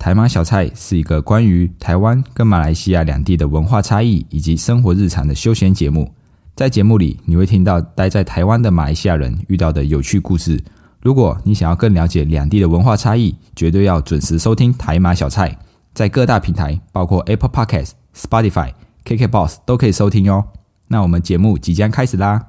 台马小菜是一个关于台湾跟马来西亚两地的文化差异以及生活日常的休闲节目。在节目里，你会听到待在台湾的马来西亚人遇到的有趣故事。如果你想要更了解两地的文化差异，绝对要准时收听台马小菜，在各大平台，包括 Apple Podcast、Spotify、KKBox 都可以收听哟。那我们节目即将开始啦！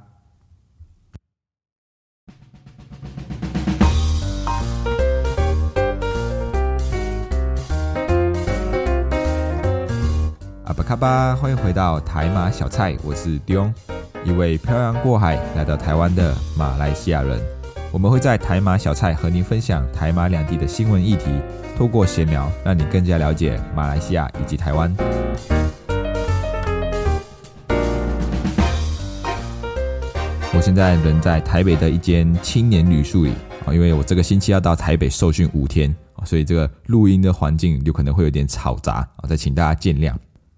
卡巴，欢迎回到台马小菜，我是 Dion，一位漂洋过海来到台湾的马来西亚人。我们会在台马小菜和您分享台马两地的新闻议题，透过闲聊，让你更加了解马来西亚以及台湾。我现在人在台北的一间青年旅宿里啊，因为我这个星期要到台北受训五天，所以这个录音的环境有可能会有点嘈杂啊，再请大家见谅。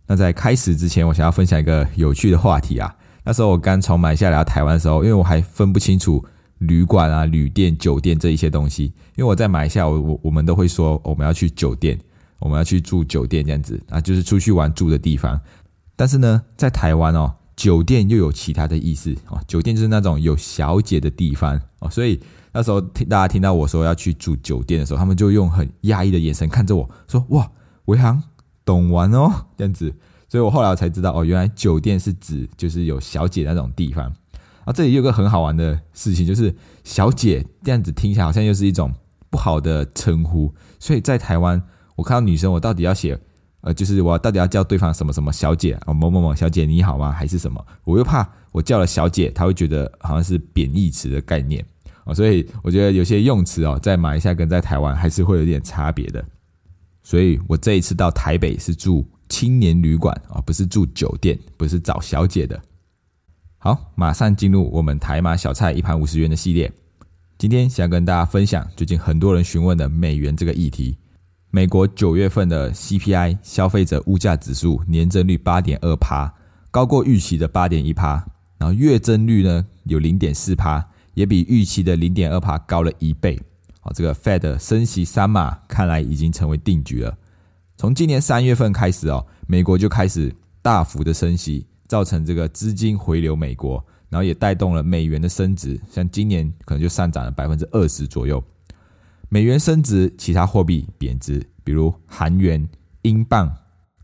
那在开始之前，我想要分享一个有趣的话题啊。那时候我刚从马来西亚来到台湾的时候，因为我还分不清楚旅馆啊、旅店、酒店这一些东西。因为我在马来西亚，我我我们都会说我们要去酒店，我们要去住酒店这样子啊，就是出去玩住的地方。但是呢，在台湾哦，酒店又有其他的意思哦，酒店就是那种有小姐的地方哦。所以那时候听大家听到我说要去住酒店的时候，他们就用很压抑的眼神看着我说：“哇，维航。”懂玩哦，这样子，所以我后来才知道哦，原来酒店是指就是有小姐那种地方。啊，这里有个很好玩的事情，就是小姐这样子听起来好像又是一种不好的称呼。所以在台湾，我看到女生，我到底要写呃，就是我到底要叫对方什么什么小姐啊，某某某小姐你好吗？还是什么？我又怕我叫了小姐，她会觉得好像是贬义词的概念啊，所以我觉得有些用词哦，在马来西亚跟在台湾还是会有点差别的。所以我这一次到台北是住青年旅馆啊，不是住酒店，不是找小姐的。好，马上进入我们台马小菜一盘五十元的系列。今天想跟大家分享最近很多人询问的美元这个议题。美国九月份的 CPI 消费者物价指数年增率八点二趴，高过预期的八点一趴，然后月增率呢有零点四趴，也比预期的零点二趴高了一倍。好，这个 Fed 升息三码，看来已经成为定局了。从今年三月份开始哦，美国就开始大幅的升息，造成这个资金回流美国，然后也带动了美元的升值。像今年可能就上涨了百分之二十左右。美元升值，其他货币贬值，比如韩元、英镑、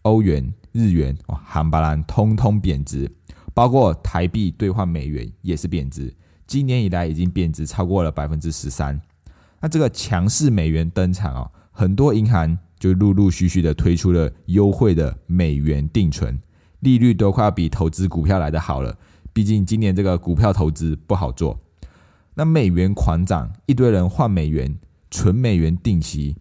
欧元、日元，哇，韩巴兰通通贬值，包括台币兑换美元也是贬值。今年以来已经贬值超过了百分之十三。那这个强势美元登场啊，很多银行就陆陆续续的推出了优惠的美元定存，利率都快要比投资股票来的好了。毕竟今年这个股票投资不好做。那美元狂涨，一堆人换美元、存美元定期，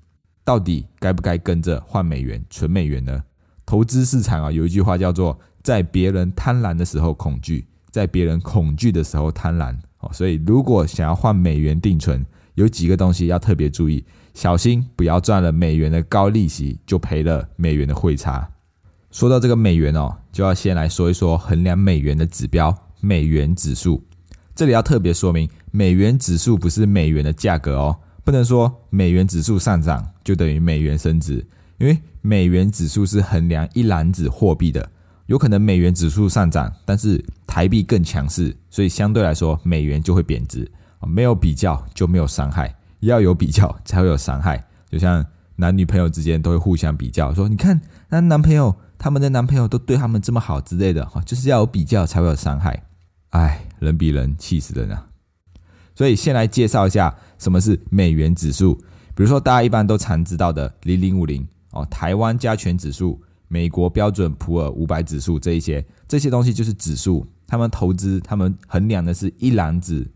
到底该不该跟着换美元、存美元呢？投资市场啊，有一句话叫做“在别人贪婪的时候恐惧，在别人恐惧的时候贪婪”。哦，所以如果想要换美元定存，有几个东西要特别注意，小心不要赚了美元的高利息，就赔了美元的汇差。说到这个美元哦，就要先来说一说衡量美元的指标——美元指数。这里要特别说明，美元指数不是美元的价格哦，不能说美元指数上涨就等于美元升值，因为美元指数是衡量一篮子货币的，有可能美元指数上涨，但是台币更强势，所以相对来说美元就会贬值。没有比较就没有伤害，要有比较才会有伤害。就像男女朋友之间都会互相比较，说你看那男朋友他们的男朋友都对他们这么好之类的，哈，就是要有比较才会有伤害。哎，人比人气死人啊！所以先来介绍一下什么是美元指数，比如说大家一般都常知道的零零五零哦，台湾加权指数、美国标准普尔五百指数这一些，这些东西就是指数，他们投资他们衡量的是一篮子。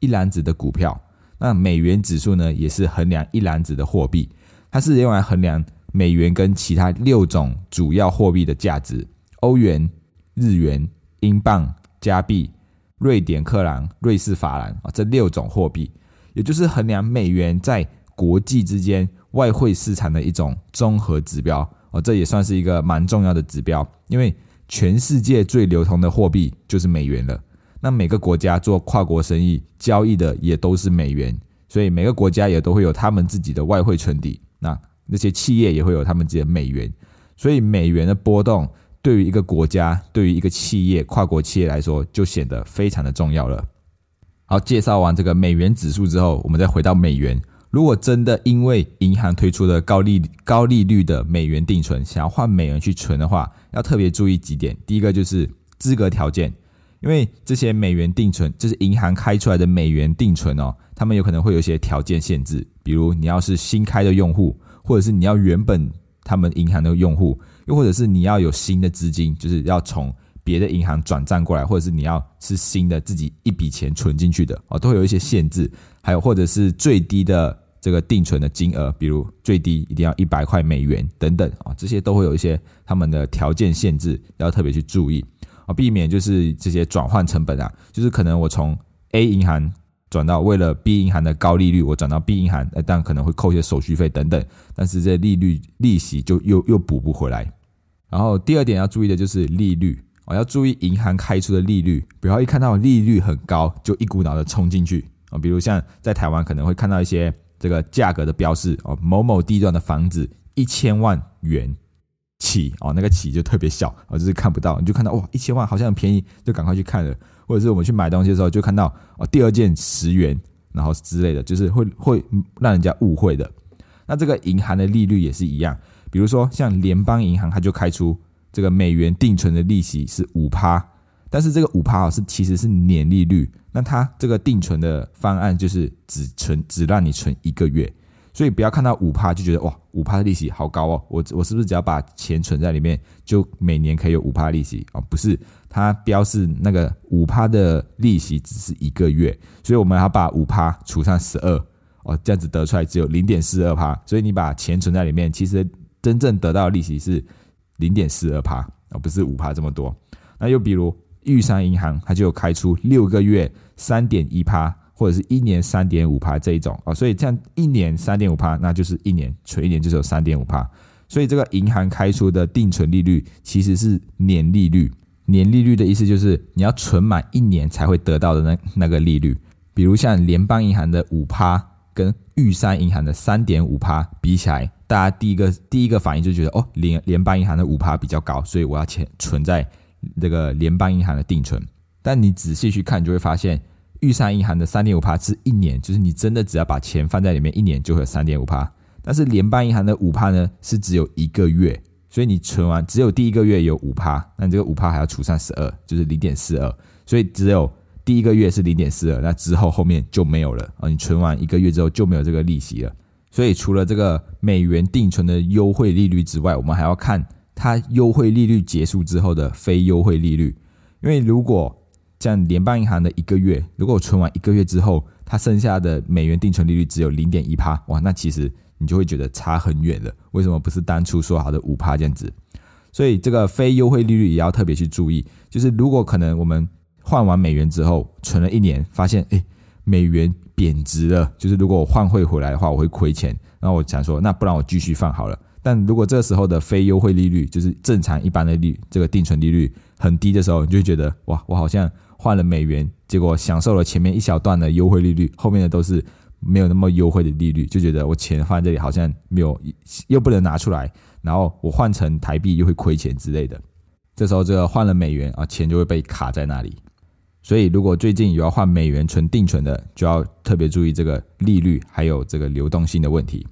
一篮子的股票，那美元指数呢，也是衡量一篮子的货币，它是用来衡量美元跟其他六种主要货币的价值：欧元、日元、英镑、加币、瑞典克朗、瑞士法郎啊，这六种货币，也就是衡量美元在国际之间外汇市场的一种综合指标哦，这也算是一个蛮重要的指标，因为全世界最流通的货币就是美元了。那每个国家做跨国生意交易的也都是美元，所以每个国家也都会有他们自己的外汇存底。那那些企业也会有他们自己的美元，所以美元的波动对于一个国家、对于一个企业、跨国企业来说，就显得非常的重要了。好，介绍完这个美元指数之后，我们再回到美元。如果真的因为银行推出的高利高利率的美元定存，想要换美元去存的话，要特别注意几点。第一个就是资格条件，因为这些美元定存就是银行开出来的美元定存哦，他们有可能会有一些条件限制，比如你要是新开的用户，或者是你要原本他们银行的用户，又或者是你要有新的资金，就是要从。别的银行转账过来，或者是你要是新的自己一笔钱存进去的哦，都会有一些限制。还有或者是最低的这个定存的金额，比如最低一定要一百块美元等等啊，这些都会有一些他们的条件限制，要特别去注意避免就是这些转换成本啊，就是可能我从 A 银行转到为了 B 银行的高利率，我转到 B 银行，呃，但可能会扣一些手续费等等，但是这利率利息就又又补不回来。然后第二点要注意的就是利率。我要注意银行开出的利率，不要一看到利率很高就一股脑的冲进去啊！比如像在台湾可能会看到一些这个价格的标示哦，某某地段的房子一千万元起哦，那个起就特别小哦，就是看不到，你就看到哇，一千万好像很便宜，就赶快去看了。或者是我们去买东西的时候就看到哦，第二件十元，然后之类的，就是会会让人家误会的。那这个银行的利率也是一样，比如说像联邦银行，它就开出。这个美元定存的利息是五趴，但是这个五趴啊是其实是年利率。那它这个定存的方案就是只存只让你存一个月，所以不要看到五趴就觉得哇五趴的利息好高哦，我我是不是只要把钱存在里面就每年可以有五趴利息啊？不是，它标示那个五趴的利息只是一个月，所以我们要把五趴除上十二哦，这样子得出来只有零点四二趴。所以你把钱存在里面，其实真正得到的利息是。零点四二趴，而不是五趴这么多。那又比如玉山银行，它就开出六个月三点一趴，或者是一年三点五趴这一种啊。所以这样一年三点五趴，那就是一年存一年就是有三点五趴。所以这个银行开出的定存利率其实是年利率。年利率的意思就是你要存满一年才会得到的那那个利率。比如像联邦银行的五趴跟玉山银行的三点五趴比起来。大家第一个第一个反应就觉得哦，联联邦银行的五趴比较高，所以我要钱存在这个联邦银行的定存。但你仔细去看，就会发现玉山银行的三点五趴是一年，就是你真的只要把钱放在里面，一年就会有三点五趴。但是联邦银行的五趴呢，是只有一个月，所以你存完只有第一个月有五趴，那你这个五趴还要除上十二，就是零点四二，所以只有第一个月是零点四二，那之后后面就没有了啊！你存完一个月之后就没有这个利息了。所以，除了这个美元定存的优惠利率之外，我们还要看它优惠利率结束之后的非优惠利率。因为如果像联邦银行的一个月，如果我存完一个月之后，它剩下的美元定存利率只有零点一帕，哇，那其实你就会觉得差很远了。为什么不是当初说好的五帕这样子？所以，这个非优惠利率也要特别去注意。就是如果可能，我们换完美元之后存了一年，发现哎，美元。贬值了，就是如果我换汇回来的话，我会亏钱。然后我想说，那不然我继续放好了。但如果这个时候的非优惠利率，就是正常一般的利这个定存利率很低的时候，你就会觉得哇，我好像换了美元，结果享受了前面一小段的优惠利率，后面的都是没有那么优惠的利率，就觉得我钱放在这里好像没有，又不能拿出来，然后我换成台币又会亏钱之类的。这时候这个换了美元啊，钱就会被卡在那里。所以，如果最近有要换美元存定存的，就要特别注意这个利率还有这个流动性的问题。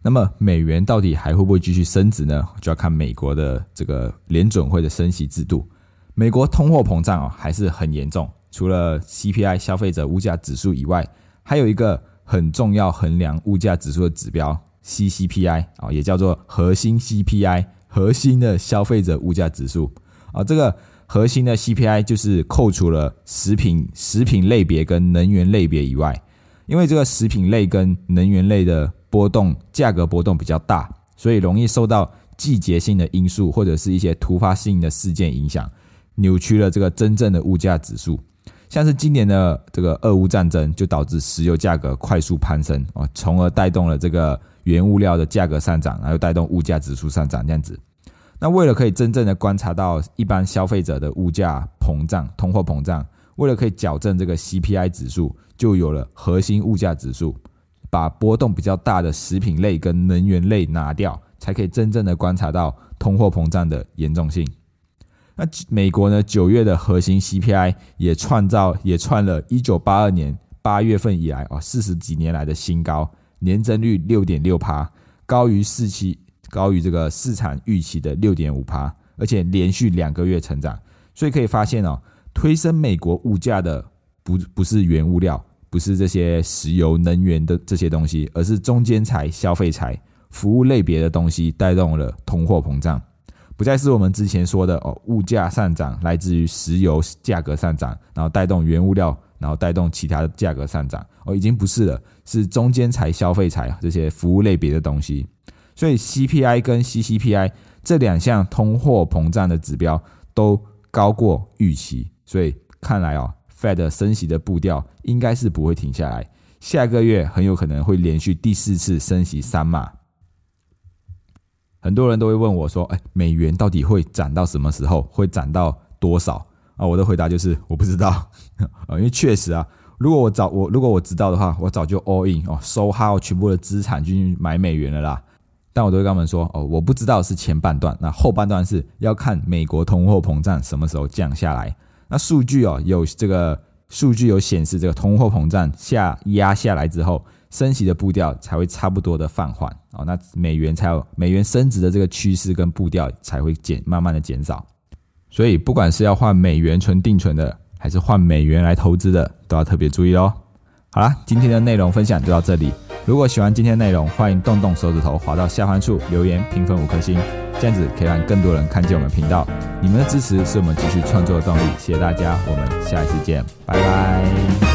那么，美元到底还会不会继续升值呢？就要看美国的这个联准会的升息制度。美国通货膨胀哦还是很严重，除了 CPI 消费者物价指数以外，还有一个很重要衡量物价指数的指标 CCPI 啊，也叫做核心 CPI，核心的消费者物价指数啊，这个。核心的 CPI 就是扣除了食品、食品类别跟能源类别以外，因为这个食品类跟能源类的波动价格波动比较大，所以容易受到季节性的因素或者是一些突发性的事件影响，扭曲了这个真正的物价指数。像是今年的这个俄乌战争，就导致石油价格快速攀升啊，从而带动了这个原物料的价格上涨，然后带动物价指数上涨这样子。那为了可以真正的观察到一般消费者的物价膨胀、通货膨胀，为了可以矫正这个 CPI 指数，就有了核心物价指数把波动比较大的食品类跟能源类拿掉，才可以真正的观察到通货膨胀的严重性。那美国呢？九月的核心 CPI 也创造也创了一九八二年八月份以来啊四十几年来的新高，年增率六点六趴，高于四期高于这个市场预期的六点五趴，而且连续两个月成长。所以可以发现哦，推升美国物价的不不是原物料，不是这些石油能源的这些东西，而是中间材、消费材、服务类别的东西带动了通货膨胀。不再是我们之前说的哦，物价上涨来自于石油价格上涨，然后带动原物料，然后带动其他价格上涨哦，已经不是了，是中间材、消费材这些服务类别的东西。所以 CPI 跟 CCPI 这两项通货膨胀的指标都高过预期，所以看来哦，Fed 升息的步调应该是不会停下来，下个月很有可能会连续第四次升息三码。很多人都会问我说：“哎，美元到底会涨到什么时候？会涨到多少？”啊，我的回答就是我不知道 啊，因为确实啊，如果我早我如果我知道的话，我早就 all in 哦，收好全部的资产进去买美元了啦。但我都会跟他们说：“哦，我不知道是前半段，那后半段是要看美国通货膨胀什么时候降下来。那数据哦，有这个数据有显示，这个通货膨胀下压下来之后。”升息的步调才会差不多的放缓哦，那美元才有美元升值的这个趋势跟步调才会减慢慢的减少，所以不管是要换美元存定存的，还是换美元来投资的，都要特别注意哦。好啦，今天的内容分享就到这里。如果喜欢今天内容，欢迎动动手指头滑到下方处留言评分五颗星，这样子可以让更多人看见我们频道。你们的支持是我们继续创作的动力，谢谢大家，我们下一次见，拜拜。